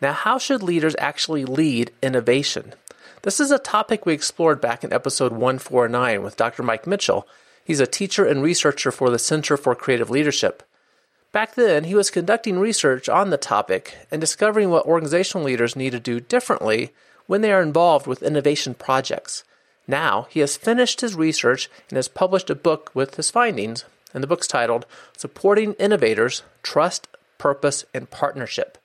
Now, how should leaders actually lead innovation? This is a topic we explored back in episode 149 with Dr. Mike Mitchell. He's a teacher and researcher for the Center for Creative Leadership. Back then, he was conducting research on the topic and discovering what organizational leaders need to do differently when they are involved with innovation projects. Now, he has finished his research and has published a book with his findings, and the book's titled Supporting Innovators Trust, Purpose, and Partnership.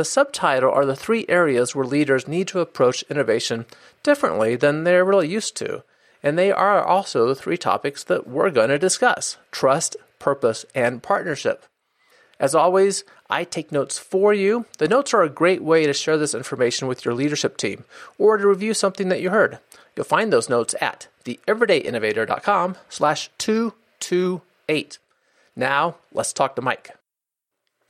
The subtitle are the three areas where leaders need to approach innovation differently than they're really used to. And they are also the three topics that we're going to discuss trust, purpose, and partnership. As always, I take notes for you. The notes are a great way to share this information with your leadership team or to review something that you heard. You'll find those notes at theeverydayinnovator.com slash 228. Now, let's talk to Mike.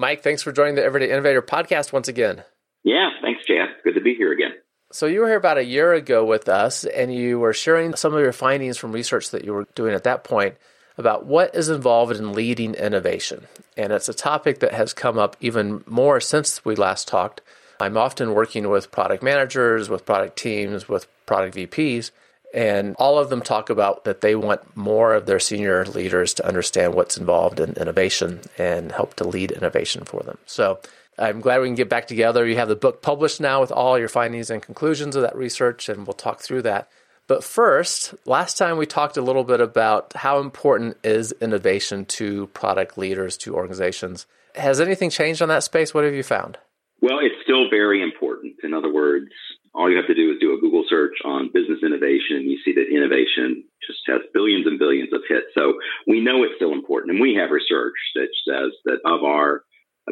Mike, thanks for joining the Everyday Innovator podcast once again. Yeah, thanks, Jeff. Good to be here again. So, you were here about a year ago with us, and you were sharing some of your findings from research that you were doing at that point about what is involved in leading innovation. And it's a topic that has come up even more since we last talked. I'm often working with product managers, with product teams, with product VPs, and all of them talk about that they want more of their senior leaders to understand what's involved in innovation and help to lead innovation for them. So I'm glad we can get back together. You have the book published now with all your findings and conclusions of that research, and we'll talk through that. But first, last time we talked a little bit about how important is innovation to product leaders, to organizations. Has anything changed on that space? What have you found? Well, it's still very important. In other words, all you have to do is do a Google search on business innovation, and you see that innovation just has billions and billions of hits. So we know it's still important. And we have research that says that of our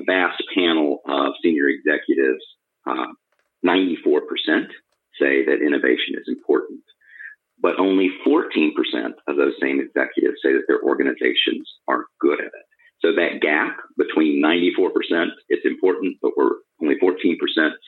vast panel of senior executives, uh, 94% say that innovation is important. But only 14% of those same executives say that their organizations are good at it. So that gap between 94%, it's important, but we're only 14%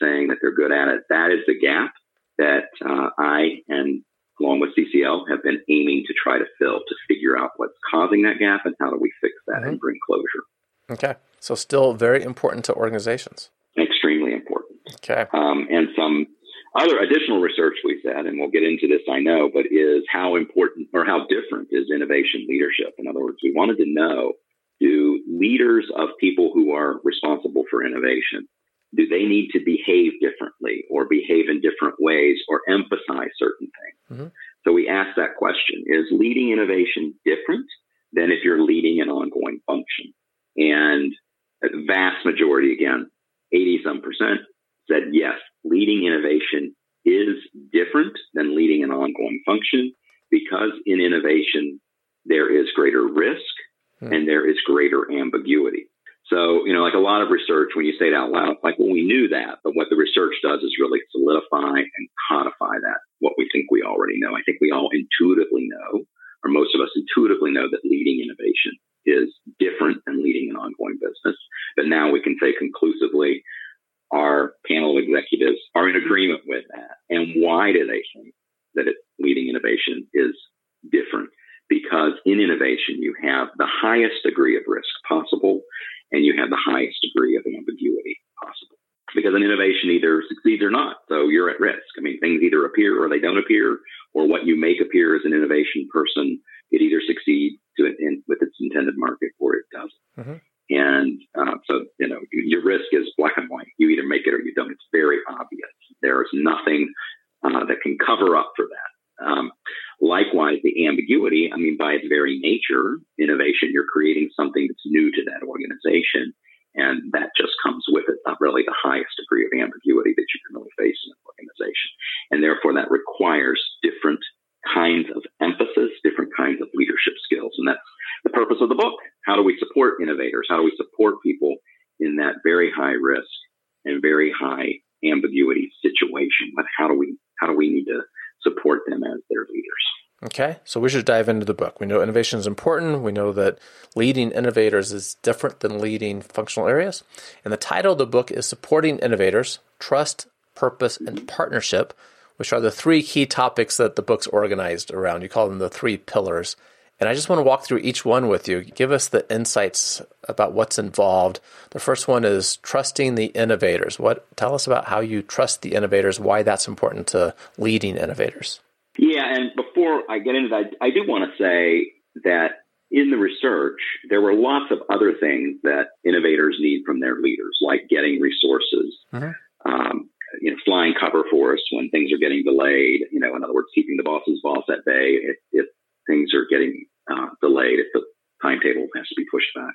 saying that they're good at it. That is the gap that uh, I and along with CCL have been aiming to try to fill to figure out what's causing that gap and how do we fix that mm-hmm. and bring closure. Okay. So still very important to organizations. Extremely important. Okay. Um, and some other additional research we said, and we'll get into this, I know, but is how important or how different is innovation leadership? In other words, we wanted to know do leaders of people who are responsible for innovation do they need to behave differently or behave in different ways or emphasize certain things mm-hmm. so we ask that question is leading innovation different than if you're leading an ongoing function and a vast majority again 80 some percent said yes leading innovation is different than leading an ongoing function because in innovation there is greater risk mm. and there is greater ambiguity. So, you know, like a lot of research, when you say it out loud, like, well, we knew that, but what the research does is really solidify and codify that, what we think we already know. I think we all intuitively know, or most of us intuitively know that leading innovation is different than leading an ongoing business. But now we can say conclusively, our panel of executives are in agreement with that. And why do they think that it, leading innovation is different? Because in innovation, you have the highest degree of risk possible and you have the highest degree of ambiguity possible. Because an innovation either succeeds or not. So you're at risk. I mean, things either appear or they don't appear, or what you make appear as an innovation person, it either succeeds to it in, with its intended market or it doesn't. Mm-hmm. And uh, so, you know, your risk is black and white. You either make it or you don't. It's very obvious. There is nothing uh, that can cover up for that. Um, likewise, the ambiguity, I mean, by its very nature, innovation, you're creating something that's new to that organization. And that just comes with it, not really the highest degree of ambiguity that you can really face in an organization. And therefore, that requires different kinds of emphasis, different kinds of leadership skills. And that's the purpose of the book. How do we support innovators? How do we support people in that very high risk and very high ambiguity situation. But how do we Okay, so we should dive into the book. We know innovation is important. We know that leading innovators is different than leading functional areas. And the title of the book is Supporting Innovators Trust, Purpose, and Partnership, which are the three key topics that the book's organized around. You call them the three pillars. And I just want to walk through each one with you. Give us the insights about what's involved. The first one is trusting the innovators. What tell us about how you trust the innovators, why that's important to leading innovators. Yeah, and before I get into that, I do want to say that in the research, there were lots of other things that innovators need from their leaders, like getting resources, mm-hmm. um, you know, flying cover for us when things are getting delayed. You know, in other words, keeping the boss's boss at bay if, if things are getting uh, delayed, if the timetable has to be pushed back.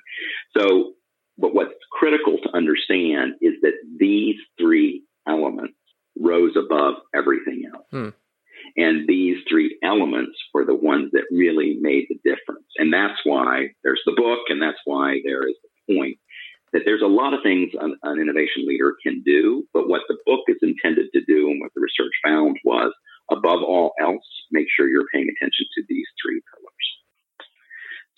So, but what's critical to understand is that these three elements rose above everything else. Hmm. And these three elements were the ones that really made the difference. And that's why there's the book, and that's why there is the point that there's a lot of things an, an innovation leader can do. But what the book is intended to do and what the research found was, above all else, make sure you're paying attention to these three.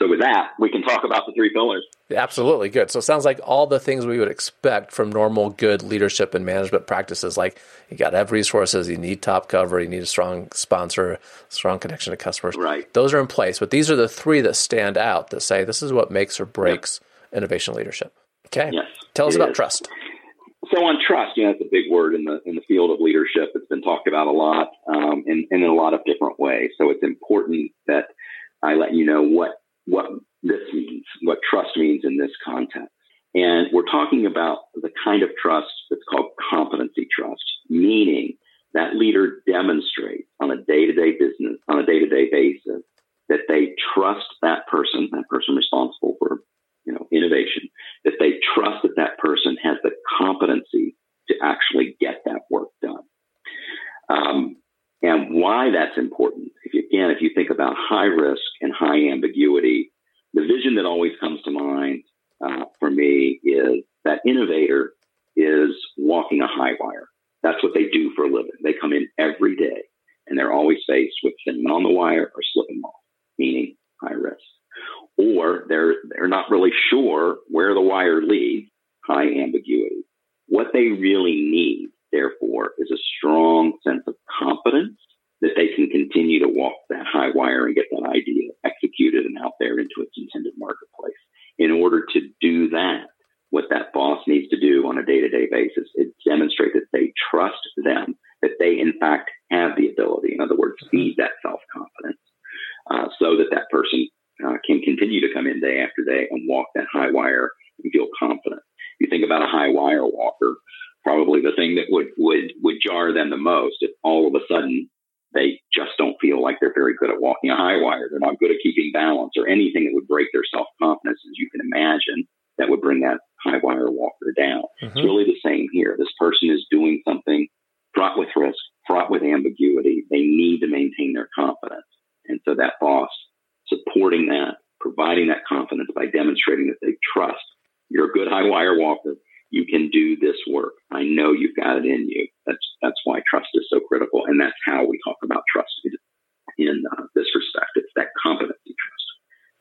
So with that, we can talk about the three pillars. Absolutely good. So it sounds like all the things we would expect from normal good leadership and management practices, like you got to have resources, you need top cover, you need a strong sponsor, strong connection to customers. Right. Those are in place, but these are the three that stand out that say this is what makes or breaks innovation leadership. Okay. Yes. Tell us about is. trust. So on trust, you know, it's a big word in the in the field of leadership. It's been talked about a lot, um, and in a lot of different ways. So it's important that I let you know what what this means, what trust means in this context. And we're talking about the kind of trust that's called competency trust, meaning that leader demonstrates on a day to day business, on a day to day basis, that they trust that person, that person responsible for, you know, innovation, that they trust that that person has the competency to actually get that work done. Um, and why that's important. Again, if you think about high risk and high ambiguity, the vision that always comes to mind uh, for me is that innovator is walking a high wire. That's what they do for a living. They come in every day and they're always faced with sitting on the wire or slipping off, meaning high risk. Or they're, they're not really sure where the wire leads, high ambiguity. What they really need therefore, is a strong sense of confidence that they can continue to walk that high wire and get that idea executed and out there into its intended marketplace. In order to do that, what that boss needs to do on a day to day basis is demonstrate that they trust them, that they in fact have the ability. In other words, feed that self confidence uh, so that that person uh, can continue to come in day after day and walk that high wire and feel confident. You think about a high wire walker, probably the thing that would, would, would jar them the most if all of a sudden they just don't feel like they're very good at walking a high wire. They're not good at keeping balance or anything that would break their self confidence, as you can imagine, that would bring that high wire walker down. Mm-hmm. It's really the same here. This person is doing something fraught with risk, fraught with ambiguity. They need to maintain their confidence. And so that boss supporting that, providing that confidence by demonstrating that they trust you're a good high wire walker you can do this work. I know you've got it in you. That's that's why trust is so critical, and that's how we talk about trust in uh, this respect. It's that competency trust.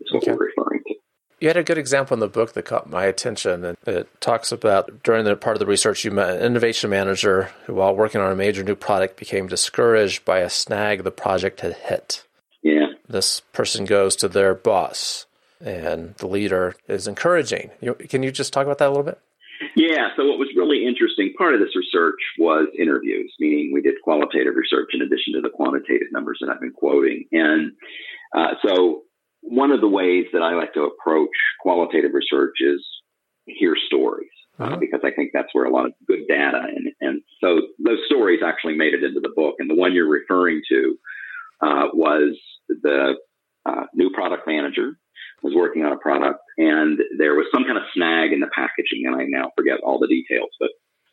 Is what okay. we're referring to. You had a good example in the book that caught my attention, and it talks about during the part of the research you met an innovation manager who, while working on a major new product, became discouraged by a snag the project had hit. Yeah. This person goes to their boss, and the leader is encouraging. You, can you just talk about that a little bit? Yeah. So what was really interesting, part of this research was interviews, meaning we did qualitative research in addition to the quantitative numbers that I've been quoting. And uh, so one of the ways that I like to approach qualitative research is hear stories. Uh, uh-huh. because I think that's where a lot of good data and and so those stories actually made it into the book. And the one you're referring to uh, was the uh, new product manager was working on a product and there was some kind of snag in the packaging and I now forget all the details, but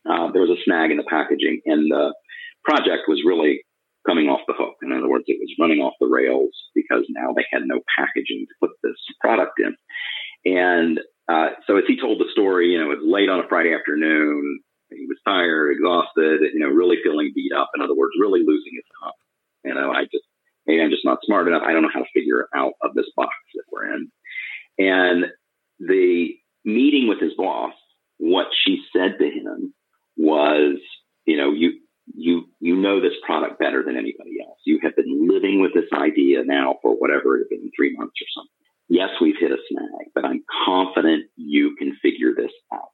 uh, there was a snag in the packaging and the project was really coming off the hook. In other words, it was running off the rails because now they had no packaging to put this product in. And uh, so as he told the story, you know, it was late on a Friday afternoon. He was tired, exhausted, you know, really feeling beat up. In other words, really losing his confidence. You know, I just, maybe I'm just not smart enough. I don't know how to figure out of this box that we're in. And the meeting with his boss, what she said to him was, you know, you, you, you know this product better than anybody else. You have been living with this idea now for whatever it has been, three months or something. Yes, we've hit a snag, but I'm confident you can figure this out.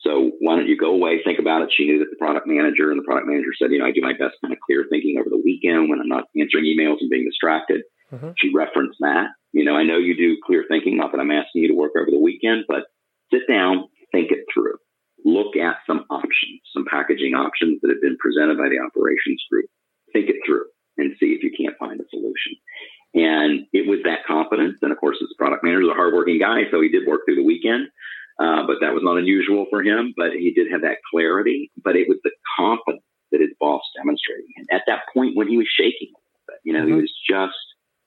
So why don't you go away, think about it? She knew that the product manager and the product manager said, you know, I do my best kind of clear thinking over the weekend when I'm not answering emails and being distracted. Mm-hmm. She referenced that. You know, I know you do clear thinking, not that I'm asking you to work over the weekend, but sit down, think it through. Look at some options, some packaging options that have been presented by the operations group. Think it through and see if you can't find a solution. And it was that confidence. And of course, as a product manager, is a hardworking guy, so he did work through the weekend. Uh, but that was not unusual for him. But he did have that clarity. But it was the confidence that his boss demonstrated. And at that point, when he was shaking, you know, mm-hmm. he was just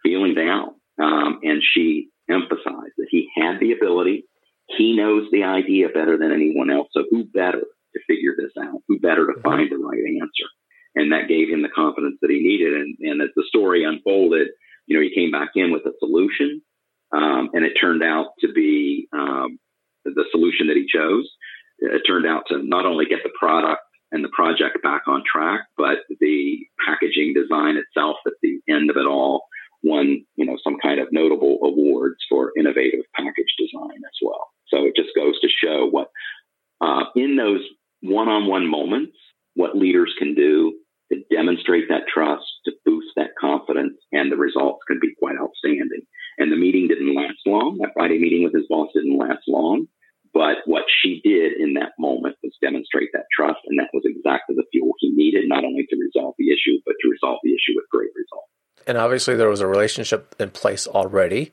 feeling down. Um, and she emphasized that he had the ability. He knows the idea better than anyone else. So who better to figure this out? Who better to mm-hmm. find the right answer? And that gave him the confidence that he needed. And, and as the story unfolded, you know, he came back in with a solution. Um, and it turned out to be um, the solution that he chose. It turned out to not only get the product and the project back on track, but the packaging design itself at the end of it all won, you know, some kind of notable awards for innovative package design as well. So it just goes to show what, uh, in those one-on-one moments, what leaders can do to demonstrate that trust, to boost that confidence, and the results can be quite outstanding. And the meeting didn't last long. That Friday meeting with his boss didn't last long. But what she did in that moment was demonstrate that trust, and that was exactly the fuel he needed, not only to resolve the issue, but to resolve the issue with great results. And obviously, there was a relationship in place already.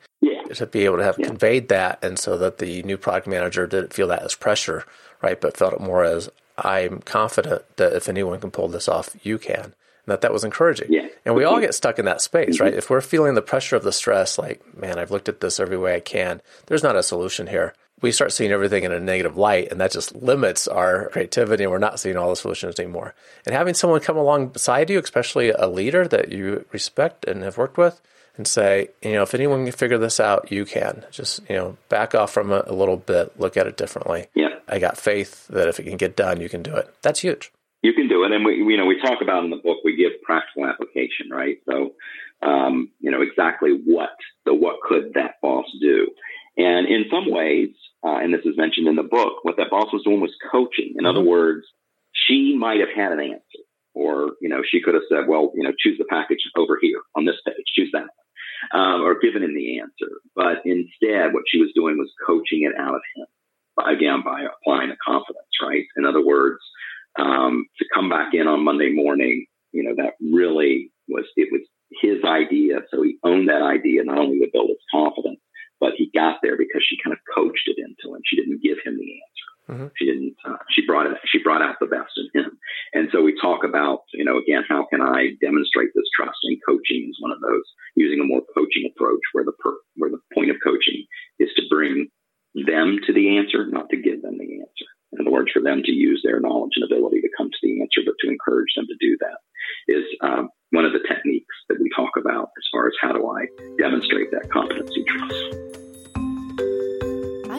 To be able to have yeah. conveyed that, and so that the new product manager didn't feel that as pressure, right? But felt it more as I'm confident that if anyone can pull this off, you can. And that that was encouraging. Yeah. And we all get stuck in that space, mm-hmm. right? If we're feeling the pressure of the stress, like, man, I've looked at this every way I can, there's not a solution here we start seeing everything in a negative light and that just limits our creativity and we're not seeing all the solutions anymore. And having someone come alongside you, especially a leader that you respect and have worked with, and say, you know, if anyone can figure this out, you can. Just, you know, back off from it a little bit, look at it differently. Yeah. I got faith that if it can get done, you can do it. That's huge. You can do it. And we, you know, we talk about in the book, we give practical application, right? So, um, you know, exactly what, the what could that boss do? And in some ways, uh, and this is mentioned in the book, what that boss was doing was coaching. In mm-hmm. other words, she might have had an answer, or you know, she could have said, "Well, you know, choose the package over here on this page, choose that." Um, or given him the answer, but instead, what she was doing was coaching it out of him. Again, by applying the confidence, right? In other words, um, to come back in on Monday morning, you know, that really was it was his idea, so he owned that idea not only to build his confidence, but he got there because she kind of coached it into him. She didn't give him the answer. Mm-hmm. She didn't. Uh, she brought it. She brought out the best in him. And so we talk about, you know, again, how can I demonstrate this trust? And coaching is one of those. Using a more coaching approach, where the per, where the point of coaching is to bring them to the answer, not to give them the answer. In other words, for them to use their knowledge and ability to come to the answer, but to encourage them to do that is um, one of the techniques that we talk about as far as how do I demonstrate that competency trust.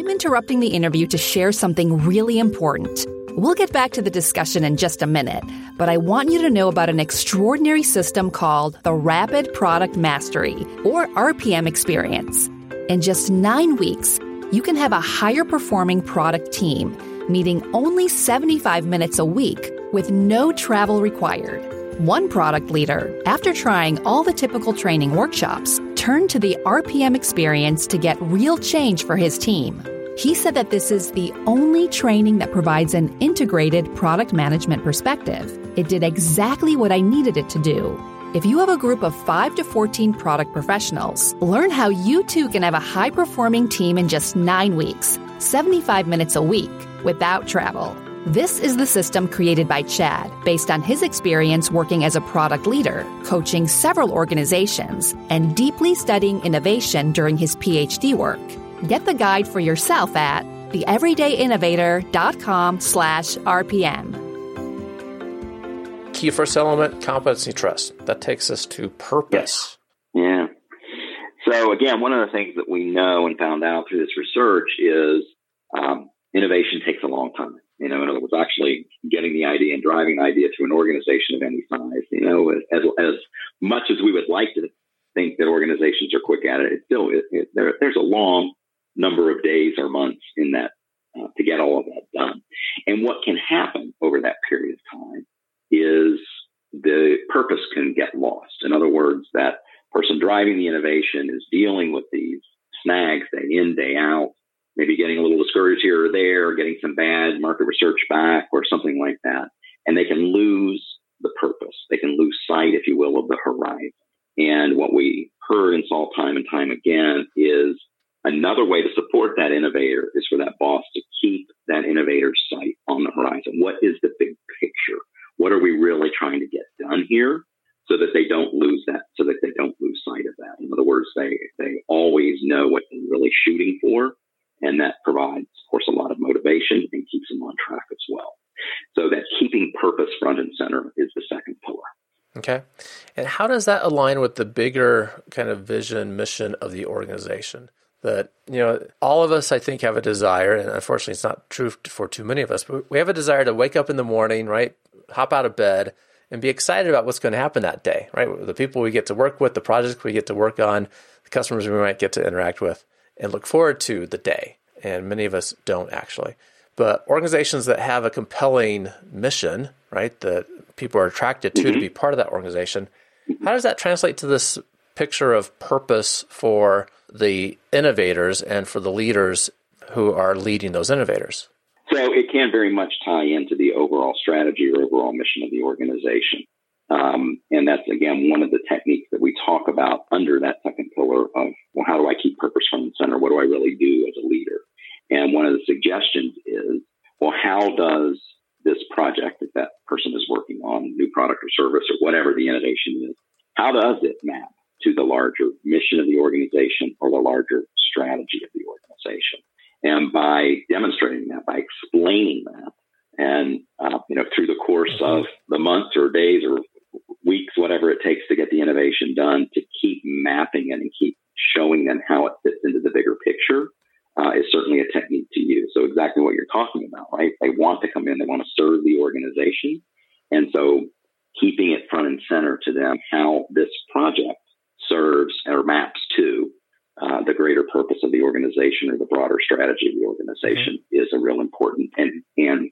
I'm interrupting the interview to share something really important. We'll get back to the discussion in just a minute, but I want you to know about an extraordinary system called the Rapid Product Mastery, or RPM experience. In just nine weeks, you can have a higher performing product team, meeting only 75 minutes a week with no travel required. One product leader, after trying all the typical training workshops, turned to the RPM experience to get real change for his team. He said that this is the only training that provides an integrated product management perspective. It did exactly what I needed it to do. If you have a group of 5 to 14 product professionals, learn how you too can have a high performing team in just 9 weeks, 75 minutes a week, without travel. This is the system created by Chad based on his experience working as a product leader, coaching several organizations, and deeply studying innovation during his PhD work. Get the guide for yourself at theeverydayinnovator.com slash RPM. key first element, competency, trust. That takes us to purpose. Yes. Yeah. So again, one of the things that we know and found out through this research is um, innovation takes a long time. You know, in other words, actually getting the idea and driving the idea to an organization of any size. You know, as as much as we would like to think that organizations are quick at it, it still it, it, there, there's a long number of days or months in that uh, to get all of that done. And what can happen over that period of time is the purpose can get lost. In other words, that person driving the innovation is dealing with these snags day in, day out, maybe getting a little discouraged here or there, getting some bad market research back or something like that. And they can lose the purpose. They can lose sight, if you will, of the horizon. And what we heard and saw time and time again is another way to support that innovator is for that boss to keep that innovator's sight on the horizon. What is the big picture? What are we really trying to get done here? So that they don't lose that, so that they don't lose sight of that. In other words, they, they always know what they're really shooting for. And that provides, of course, a lot of motivation and keeps them on track as well. So that keeping purpose front and center is the second pillar. Okay. And how does that align with the bigger kind of vision, mission of the organization? That, you know, all of us, I think, have a desire, and unfortunately, it's not true for too many of us, but we have a desire to wake up in the morning, right? Hop out of bed and be excited about what's going to happen that day, right? The people we get to work with, the projects we get to work on, the customers we might get to interact with, and look forward to the day. And many of us don't actually. But organizations that have a compelling mission, right, that people are attracted to mm-hmm. to be part of that organization, how does that translate to this picture of purpose for the innovators and for the leaders who are leading those innovators? So it can very much tie into the overall strategy or overall mission of the organization. Um, and that's again one of the techniques that we talk about under that second pillar of well, how do I keep purpose front and center? What do I really do as a leader? And one of the suggestions is, well, how does this project that that person is working on, new product or service or whatever the innovation is, how does it map to the larger mission of the organization or the larger strategy of the organization? And by demonstrating that, by explaining that, and uh, you know through the course of the months or days or weeks, whatever it takes to get the innovation done, to keep mapping it and keep showing them how it fits into the bigger picture uh, is certainly a technique to use. So exactly what you're talking about, right? They want to come in, they want to serve the organization. And so keeping it front and center to them how this project serves or maps to uh, the greater purpose of the organization or the broader strategy of the organization mm-hmm. is a real important and, and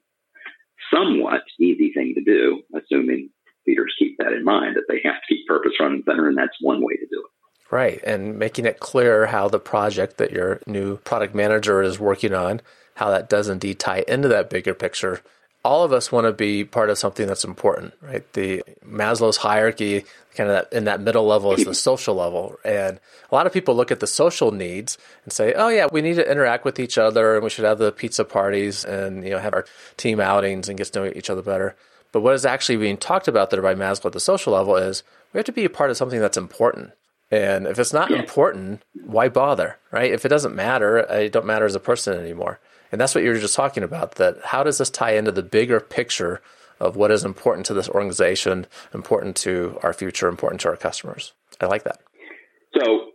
somewhat easy thing to do, assuming leaders keep that in mind that they have to keep purpose front and center, and that's one way to do it. Right. And making it clear how the project that your new product manager is working on, how that does indeed tie into that bigger picture. All of us want to be part of something that's important, right? The Maslow's hierarchy, kind of that, in that middle level is the social level. And a lot of people look at the social needs and say, oh yeah, we need to interact with each other and we should have the pizza parties and, you know, have our team outings and get to know each other better. But what is actually being talked about there by Maslow at the social level is we have to be a part of something that's important. And if it's not yeah. important, why bother, right? If it doesn't matter, it don't matter as a person anymore. And that's what you were just talking about. That how does this tie into the bigger picture of what is important to this organization, important to our future, important to our customers? I like that. So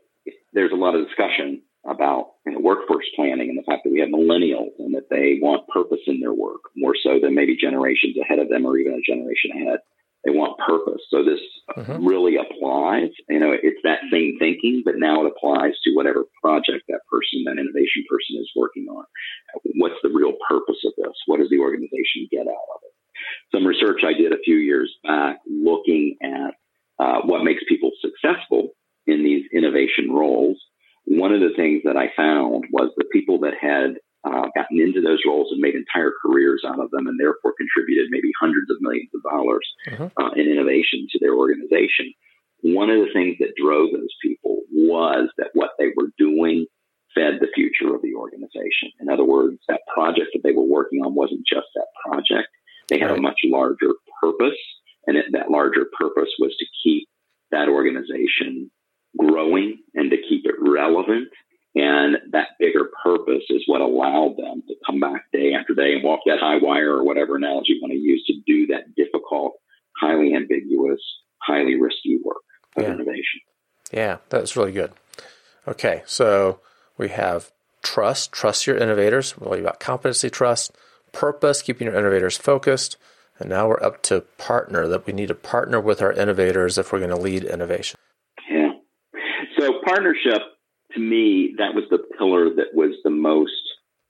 there's a lot of discussion about you know, workforce planning and the fact that we have millennials and that they want purpose in their work more so than maybe generations ahead of them or even a generation ahead. They want purpose. So this mm-hmm. really applies. You know, it's that same thinking, but now it applies to whatever project that person, that innovation person is working on. What's the real purpose of this? What does the organization get out of it? Some research I did a few years back looking at uh, what makes people successful in these innovation roles. One of the things that I found was the people that had uh, gotten into those roles and made entire careers out of them, and therefore contributed maybe hundreds of millions of dollars mm-hmm. uh, in innovation to their organization. One of the things that drove those people was that what they were doing fed the future of the organization. In other words, that project that they were working on wasn't just that project. They had right. a much larger purpose, and it, that larger purpose was to keep that organization growing and to keep it relevant and that bigger purpose is what allowed them to come back day after day and walk that high wire or whatever analogy you want to use to do that difficult, highly ambiguous, highly risky work of Yeah. innovation. Yeah, that's really good. Okay, so we have trust, trust your innovators, really about competency trust, purpose, keeping your innovators focused, and now we're up to partner, that we need to partner with our innovators if we're going to lead innovation. Yeah. So partnership, to me, that was the pillar that was the most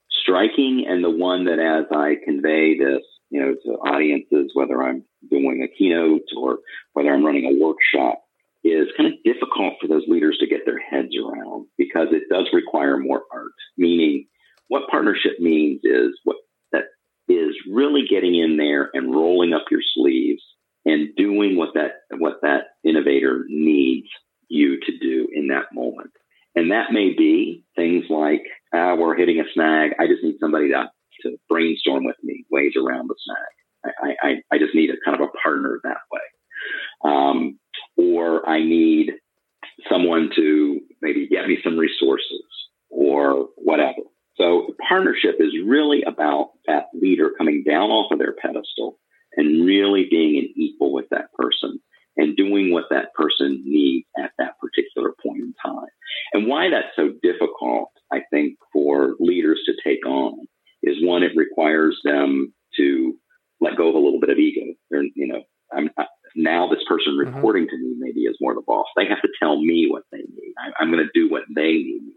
striking and the one that as I convey this, you know, to audiences, whether I'm doing a keynote or whether I'm running a workshop, is kind of difficult for those leaders to get their heads around because it does require more art. Meaning, what partnership means is what that is really getting in there and rolling up your sleeves and doing what that what that innovator needs you to do in that moment. And that may be things like, ah, we're hitting a snag. I just need somebody to, to brainstorm with me ways around the snag. I, I, I just need a kind of a partner that way. Um, or I need someone to maybe get me some resources or whatever. So partnership is really about that leader coming down off of their pedestal and really being an equal with that person and doing what that person needs at that particular point in time. And why that's so difficult, I think, for leaders to take on is one, it requires them to let go of a little bit of ego. They're, you know, I'm I, now this person Mhm. reporting to me maybe is more the boss. They have to tell me what they need. I, I'm going to do what they need me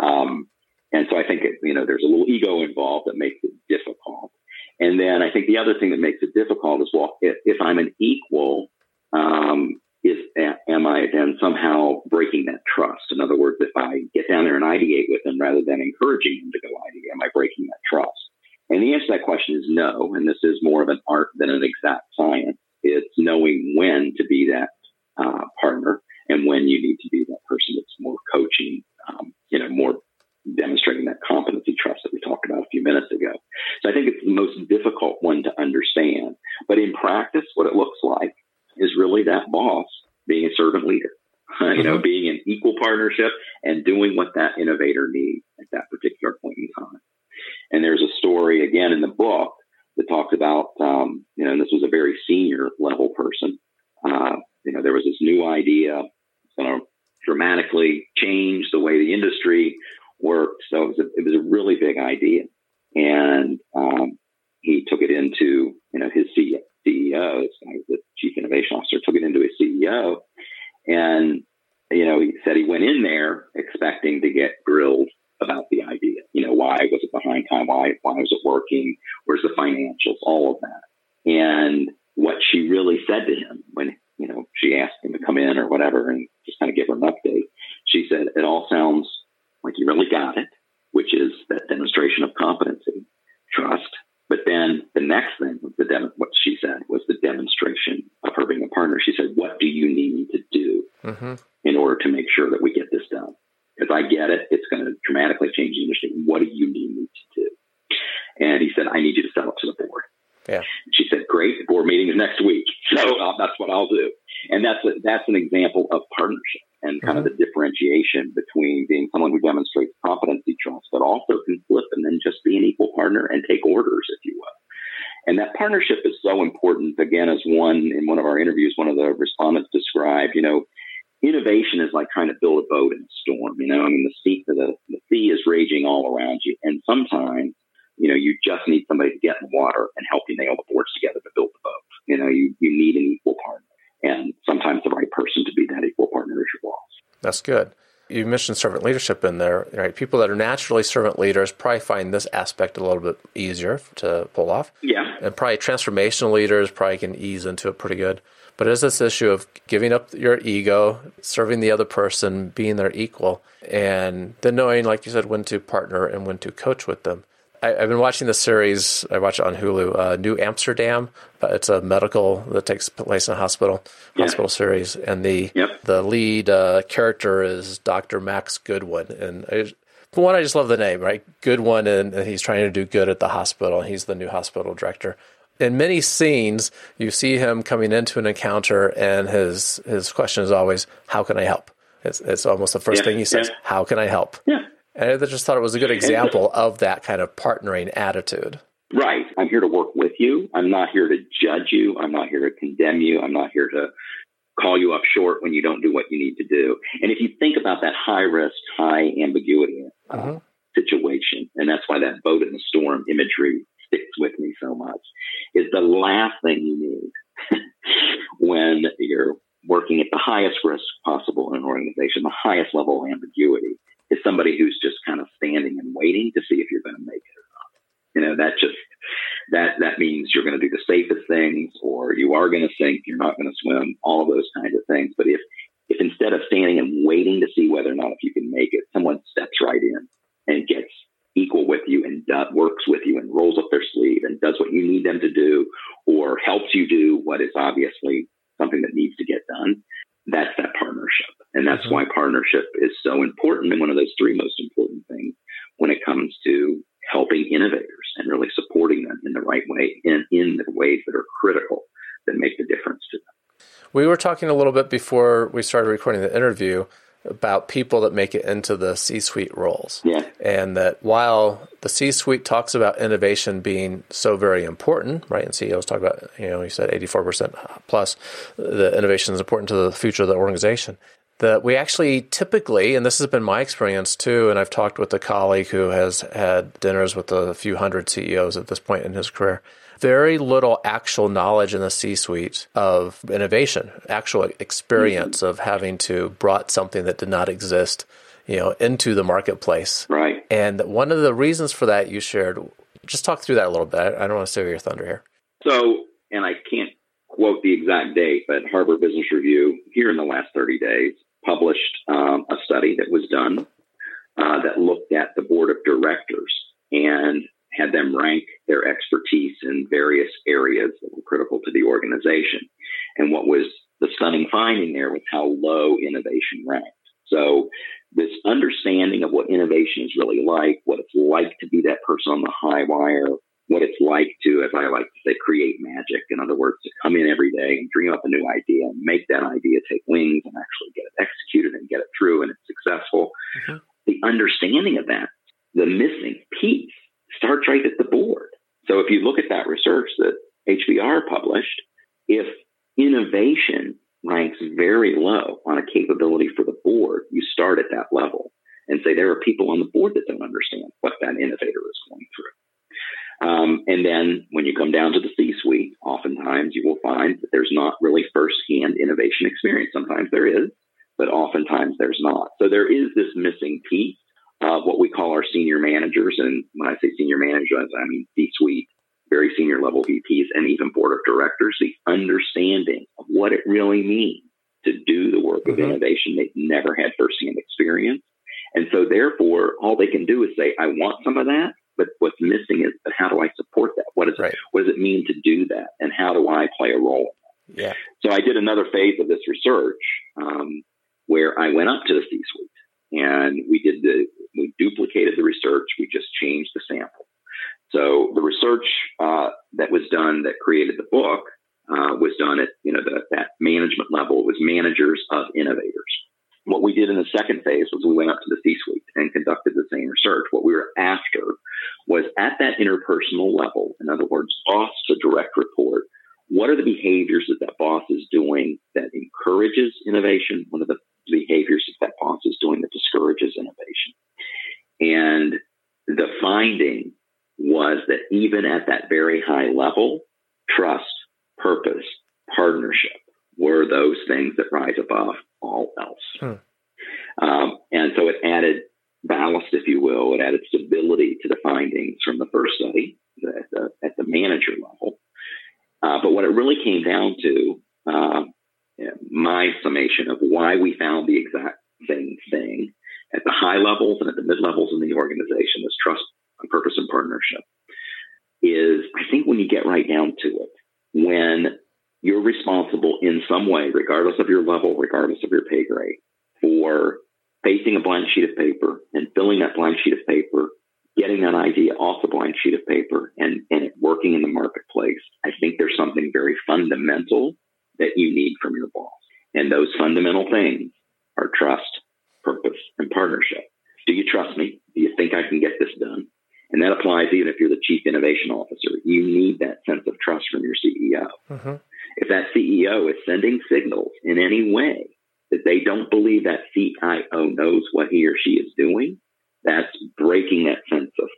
to. Um, and so I think it, you know there's a little ego involved that makes it difficult. And then I think the other thing that makes it difficult is well, if, if I'm an equal, um, is am I then somehow breaking that trust? In other words, if I get down there and ideate with them rather than encouraging them to go ideate, am I breaking that trust? And the answer to that question is no. And this is more of an art than an exact science. It's knowing when to be that uh, partner and when you need to be that person that's more coaching, um, you know, more demonstrating that competency trust that we talked about a few minutes ago. So I think it's the most difficult one to understand. But in practice, what it looks like is really that boss being a servant leader, you know, being an equal partnership and doing what that innovator needs at that particular point in time. And there's a story again in the book that talks about, um, you know, and this was a very senior level person. Uh, you know, there was this new idea, it's going to dramatically change the way the industry worked. So it was a, it was a really big idea. And um, he took it into, you know, his CEO, was the chief innovation officer, took it into his CEO. And, you know, he said he went in there expecting to get grilled about the idea. You know, why was it behind time? Why, why was it working? Where's the financials? All of that. And what she really said to him when, you know, she asked him to come in or whatever and just kind of give her an update, she said, it all sounds like you really got it, which is that demonstration of competency, trust. But then the next thing, the dem- what she said was the demonstration of her being a partner. She said, "What do you need me to do Mm-hmm. in order to make sure that we get this done? Because I get it, it's going to dramatically change the industry. What do you need me to do?" And he said, "I need you to sell it to the board." Yeah. She said, "Great, the board meeting is next week, so uh, that's what I'll do." And that's a, that's an example of partnership and kind of the differentiation between being someone who demonstrates competency trust, but also can flip and then just be an equal partner and take orders, if you will. And that partnership is so important. Again, as one in one of our interviews, one of the respondents described, you know, innovation is like trying to build a boat in a storm. You know, I mean, the sea, the, the sea is raging all around you, and sometimes, you know, you just need somebody to get in the water and help you nail the boards together to build the boat. You know, you you need an equal partner, and sometimes the right person to be that equal partner is your boss. That's good. You mentioned servant leadership in there, right? People that are naturally servant leaders probably find this aspect a little bit easier to pull off. Yeah, And probably transformational leaders probably can ease into it pretty good. But it is this issue of giving up your ego, serving the other person, being their equal, and then knowing, like you said, when to partner and when to coach with them. I, I've been watching the series. I watch it on Hulu. Uh, New Amsterdam. But it's a medical that takes place in a hospital Yeah. hospital series, and the Yep. the lead uh, character is Dr. Max Goodwin, and I, for one, I just love the name, right? Goodwin, and, and he's trying to do good at the hospital. He's the new hospital director. In many scenes, you see him coming into an encounter, and his his question is always, "How can I help?" It's, it's almost the first Yeah, thing he says, yeah. "How can I help?" yeah. And I just thought it was a good example of that kind of partnering attitude. Right. I'm here to work with you. I'm not here to judge you. I'm not here to condemn you. I'm not here to call you up short when you don't do what you need to do. And if you think about that high risk, high ambiguity uh, uh-huh. situation, and that's why that boat in the storm imagery sticks with me so much, is the last thing you need when you're working at the highest risk possible in an organization, the highest level of ambiguity, is somebody who's just kind of standing and waiting to see if you're going to make it or not. You know, that just that that means you're going to do the safest things, or you are going to sink, you're not going to swim, all of those kinds of things. But if if instead of standing and waiting to see whether or not if you can make it, someone steps right in and gets equal with you and does, works with you and rolls up their sleeve and does what you need them to do or helps you do what is obviously something that needs to get done, that's that partnership. And that's mm-hmm. why partnership is so important and one of those three most important things when it comes to helping innovators and really supporting them in the right way and in the ways that are critical that make the difference to them. We were talking a little bit before we started recording the interview about people that make it into the C suite roles. Yeah. And that while the C suite talks about innovation being so very important, right? And CEOs talk about, you know, you said 84% plus, the innovation is important to the future of the organization. That we actually typically, and this has been my experience too, and I've talked with a colleague who has had dinners with a few hundred CEOs at this point in his career very little actual knowledge in the C-suite of innovation, actual experience mm-hmm. of having to brought something that did not exist, you know, into the marketplace. Right. And one of the reasons for that you shared, just talk through that a little bit. I don't want to steal your thunder here. So, and I can't quote the exact date, but Harvard Business Review here in the last 30 days published um, a study that was done uh, that looked at the board of directors and had them rank their expertise in various areas that were critical to the organization. And what was the stunning finding there was how low innovation ranked. So this understanding of what innovation is really like, what it's like to be that person on the high wire, what it's like to, as I like to say, create magic. In other words, to come in every day and dream up a new idea and make that idea take wings and actually get it executed and get it through and it's successful. Mm-hmm. The understanding of that, the missing piece starts right at the board. So if you look at that research that HBR published, if innovation ranks very low on a capability for the board, you start at that level and say there are people on the board that don't understand what that innovator is going through. Um, and then when you come down to the C suite, oftentimes you will find that there's not really firsthand innovation experience. Sometimes there is, but oftentimes there's not. So there is this missing piece uh, what we call our senior managers. And when I say senior managers, I mean C suite, very senior level VPs, and even board of directors, the understanding of what it really means to do the work mm-hmm. of innovation they've never had firsthand experience. And so, therefore, all they can do is say, I want some of that. But what's missing is, but how do I support that? What, is, right. what does it mean to do that? And how do I play a role Yeah. So I did another phase of this research um, where I went up to the C suite and we did the we duplicated the research. We just changed the sample. So the research uh, that was done that created the book uh, was done at you know the, that management level. Was managers of innovators. What we did in the second phase was we went up to the C-suite and conducted the same research. What we were after was at that interpersonal level, in other words, boss to direct report, what are the behaviors that that boss is doing that encourages innovation? One of the behaviors that boss is doing that discourages innovation? And the finding was that even at that very high level, trust, purpose, partnership were those things that rise above all else. Hmm. Um, and so it added ballast, if you will, it added stability to the findings from the first study at the, at the manager level. Uh, but what it really came down to, uh, my summation of why we found the exact same thing at the high levels and at the mid levels in the organization, this trust, and purpose, and partnership, is I think when you get right down to it, when you're responsible in some way, regardless of your level, regardless of your pay grade, for facing a blank sheet of paper and filling that blank sheet of paper, getting that idea off the blank sheet of paper and, and it working in the marketplace, I think there's something very fundamental that you need from your boss. And those fundamental things are trust, purpose, and partnership. Do you trust me? Do you think I can get this done? And that applies even if you're the chief innovation officer. You need that sense of trust from your CEO. Mm-hmm. If that CEO is sending signals in any way that they don't believe that CIO knows what he or she is doing, that's breaking that sense of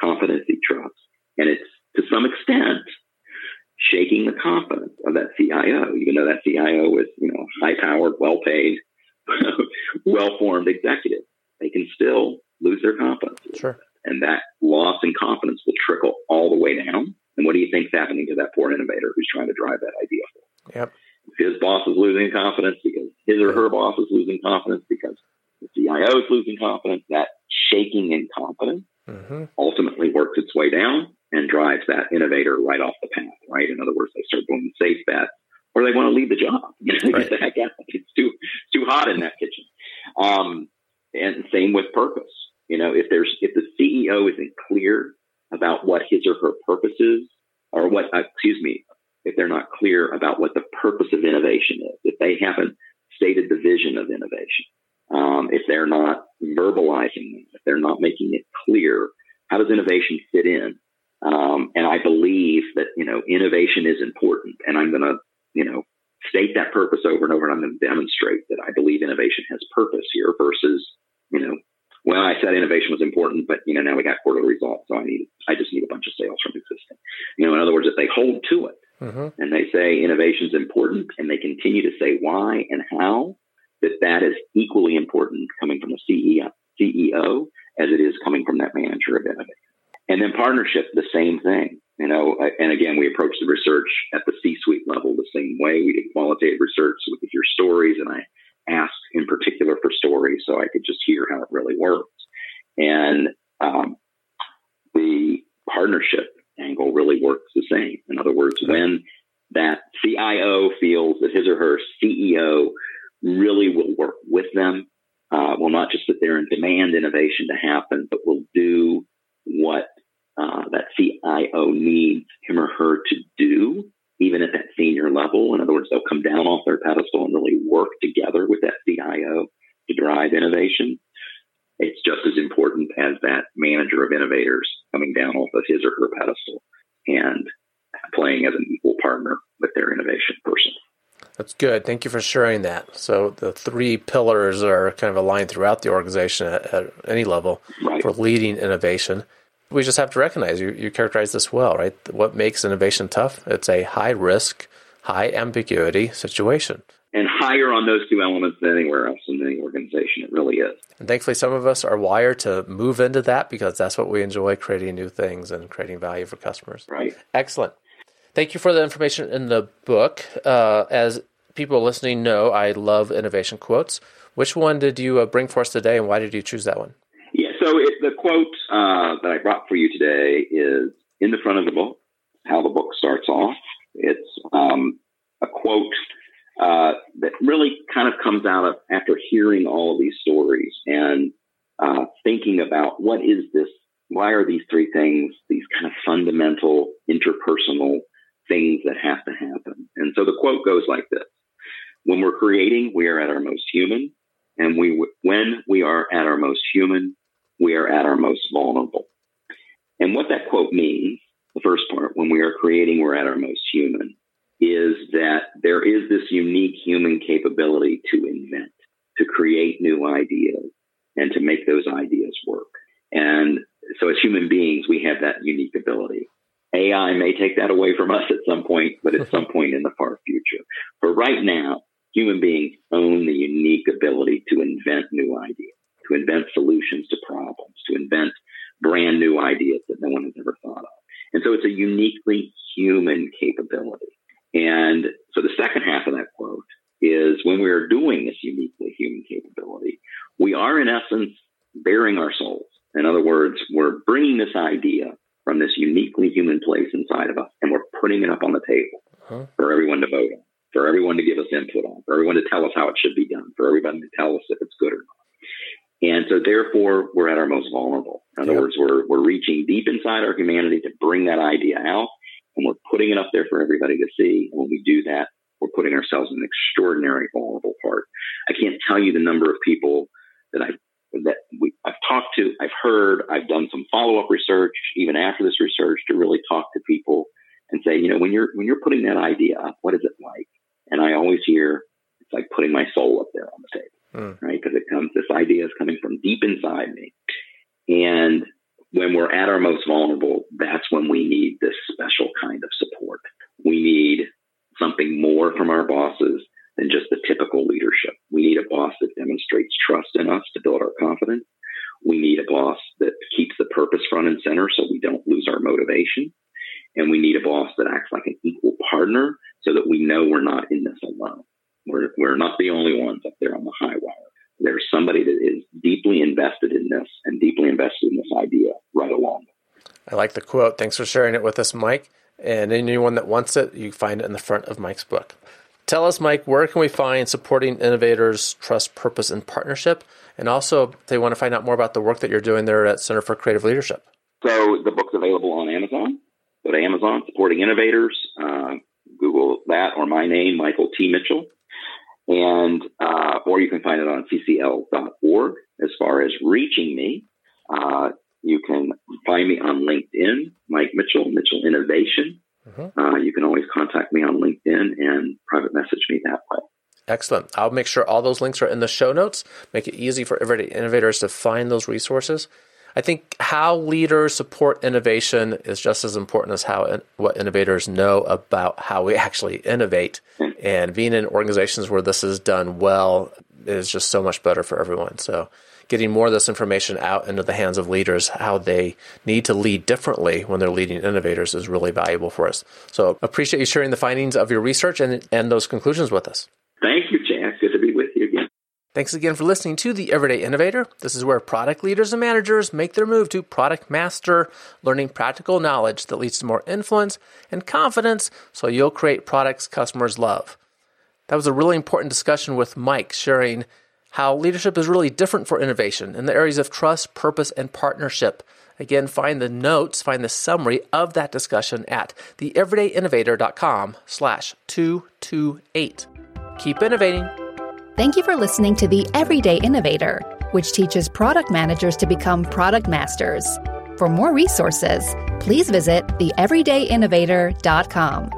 competency trust. And it's to some extent shaking the confidence that CIO, even though that CIO is, you know, high powered, well paid, well formed executive. They can still lose their confidence. Sure. And that loss in confidence will trickle all the way down. And what do you think's happening to that poor innovator who's trying to drive that idea forward? Yep. His boss is losing confidence because his or her boss is losing confidence because the CIO is losing confidence, that shaking in confidence mm-hmm. ultimately works its way down and drives that innovator right off the path, right? In other words, they start doing the safe bet or they want to leave the job. You know, right. get the heck out. It's too, it's too hot in that kitchen. Um, and same with purpose. You know, if there's, if the CEO isn't clear about what his or her purpose is, or what, uh, excuse me, if they're not clear about what the purpose of innovation is, if they haven't stated the vision of innovation, um, if they're not verbalizing, if they're not making it clear, how does innovation fit in? Um, and I believe that, you know, innovation is important. And I'm going to, you know, state that purpose over and over. And I'm going to demonstrate that I believe innovation has purpose here versus, you know, well, I said innovation was important, but you know, now we got quarterly results. So I need, I just need a bunch of sales from existing. You know, in other words, if they hold to it mm-hmm. and they say innovation is important and they continue to say why and how, that that is equally important coming from the CEO, CEO as it is coming from that manager of innovation. And then partnership, the same thing. You know, and again, we approach the research at the C-suite level the same way. We did qualitative research, so we could hear stories, and I asked in particular for stories so I could just hear how it really works. And um, the partnership angle really works the same. In other words, when that CIO feels that his or her CEO really will work with them, uh, will not just sit there and demand innovation to happen, but will do what uh, that CIO needs him or her to do, even at that senior level. In other words, they'll come down off their pedestal and really work together with that CIO to drive innovation. It's just as important as that manager of innovators coming down off of his or her pedestal and playing as an equal partner with their innovation person. That's good. Thank you for sharing that. So the three pillars are kind of aligned throughout the organization at, at any level right. for leading innovation. We just have to recognize you, you characterize this well, right? What makes innovation tough? It's a high risk, high ambiguity situation. And higher on those two elements than anywhere else in any organization. It really is. And thankfully, some of us are wired to move into that because that's what we enjoy creating new things and creating value for customers. Right. Excellent. Thank you for the information in the book. Uh, as people listening know, I love innovation quotes. Which one did you uh, bring for us today, and why did you choose that one? Yeah, so it, the quote uh, that I brought for you today is in the front of the book, how the book starts off. It's um, a quote uh, that really kind of comes out of after hearing all of these stories and uh, thinking about what is this, why are these three things, these kind of fundamental interpersonal things that have to happen. And so the quote goes like this. When we're creating, we are at our most human. And we, when we are at our most human, we are at our most vulnerable. And what that quote means, the first part, when we are creating, we're at our most human, is that there is this unique human capability to invent, to create new ideas, and to make those ideas work. And so as human beings, we have that unique ability. AI may take that away from us at point, but at some point in the far future. But right now, human beings own the unique ability to invent new ideas, to invent solutions to problems, to invent brand new ideas that no one has ever thought of. And so it's a uniquely human capability. And so the second half of that quote is when we are doing this uniquely human capability, we are in essence baring our souls. In other words, we're bringing this idea from this uniquely human place inside of us, and we're putting it up on the table huh? for everyone to vote on, for everyone to give us input on, for everyone to tell us how it should be done, for everybody to tell us if it's good or not. And so, therefore, we're at our most vulnerable. In other yep. words, we're we're reaching deep inside our humanity to bring that idea out, and we're putting it up there for everybody to see. And when we do that, we're putting ourselves in an extraordinary vulnerable part. I can't tell you the number of people that I've that we, I've talked to, I've heard, I've done some follow up research, even after this research, to really talk to people and say, you know, when you're when you're putting that idea up, what is it like? And I always hear it's like putting my soul up there on the table, mm. right? Because it comes, this idea is coming from deep inside me, and when we're at our most that's when we need this special kind of support. We need something more from our bosses than just the typical leadership. We need a boss that demonstrates trust in us to build our confidence. We need a boss that keeps the purpose front and center so we don't lose our motivation. And we need a boss that acts like an equal partner so that we know we're not in this alone. We're, we're not the only ones up there on the high wire. There's somebody that is deeply invested in this and deeply invested in this idea right along. I like the quote. Thanks for sharing it with us, Mike. And anyone that wants it, you find it in the front of Mike's book. Tell us, Mike, where can we find supporting innovators, trust, purpose, and partnership? And also, if they want to find out more about the work that you're doing there at Center for Creative Leadership. So the book's available on Amazon. Go to Amazon, supporting innovators. Uh, Google that or my name, Michael T. Mitchell, and uh, or you can find it on ccl.org. As far as reaching me, uh, you can find me on LinkedIn, Mike Mitchell, Mitchell Innovation. Mm-hmm. Uh, you can always contact me on LinkedIn and private message me that way. Excellent. I'll make sure all those links are in the show notes. Make it easy for everyday innovators to find those resources. I think how leaders support innovation is just as important as how what innovators know about how we actually innovate. And being in organizations where this is done well is just so much better for everyone. So getting more of this information out into the hands of leaders, how they need to lead differently when they're leading innovators is really valuable for us. So appreciate you sharing the findings of your research and, and those conclusions with us. Thank you, Chad. Good to be with you again. Thanks again for listening to The Everyday Innovator. This is where product leaders and managers make their move to product master, learning practical knowledge that leads to more influence and confidence so you'll create products customers love. That was a really important discussion with Mike sharing how leadership is really different for innovation in the areas of trust, purpose, and partnership. Again, find the notes, find the summary of that discussion at theeverydayinnovator.com slash 228. Keep innovating. Thank you for listening to The Everyday Innovator, which teaches product managers to become product masters. For more resources, please visit theeverydayinnovator.com.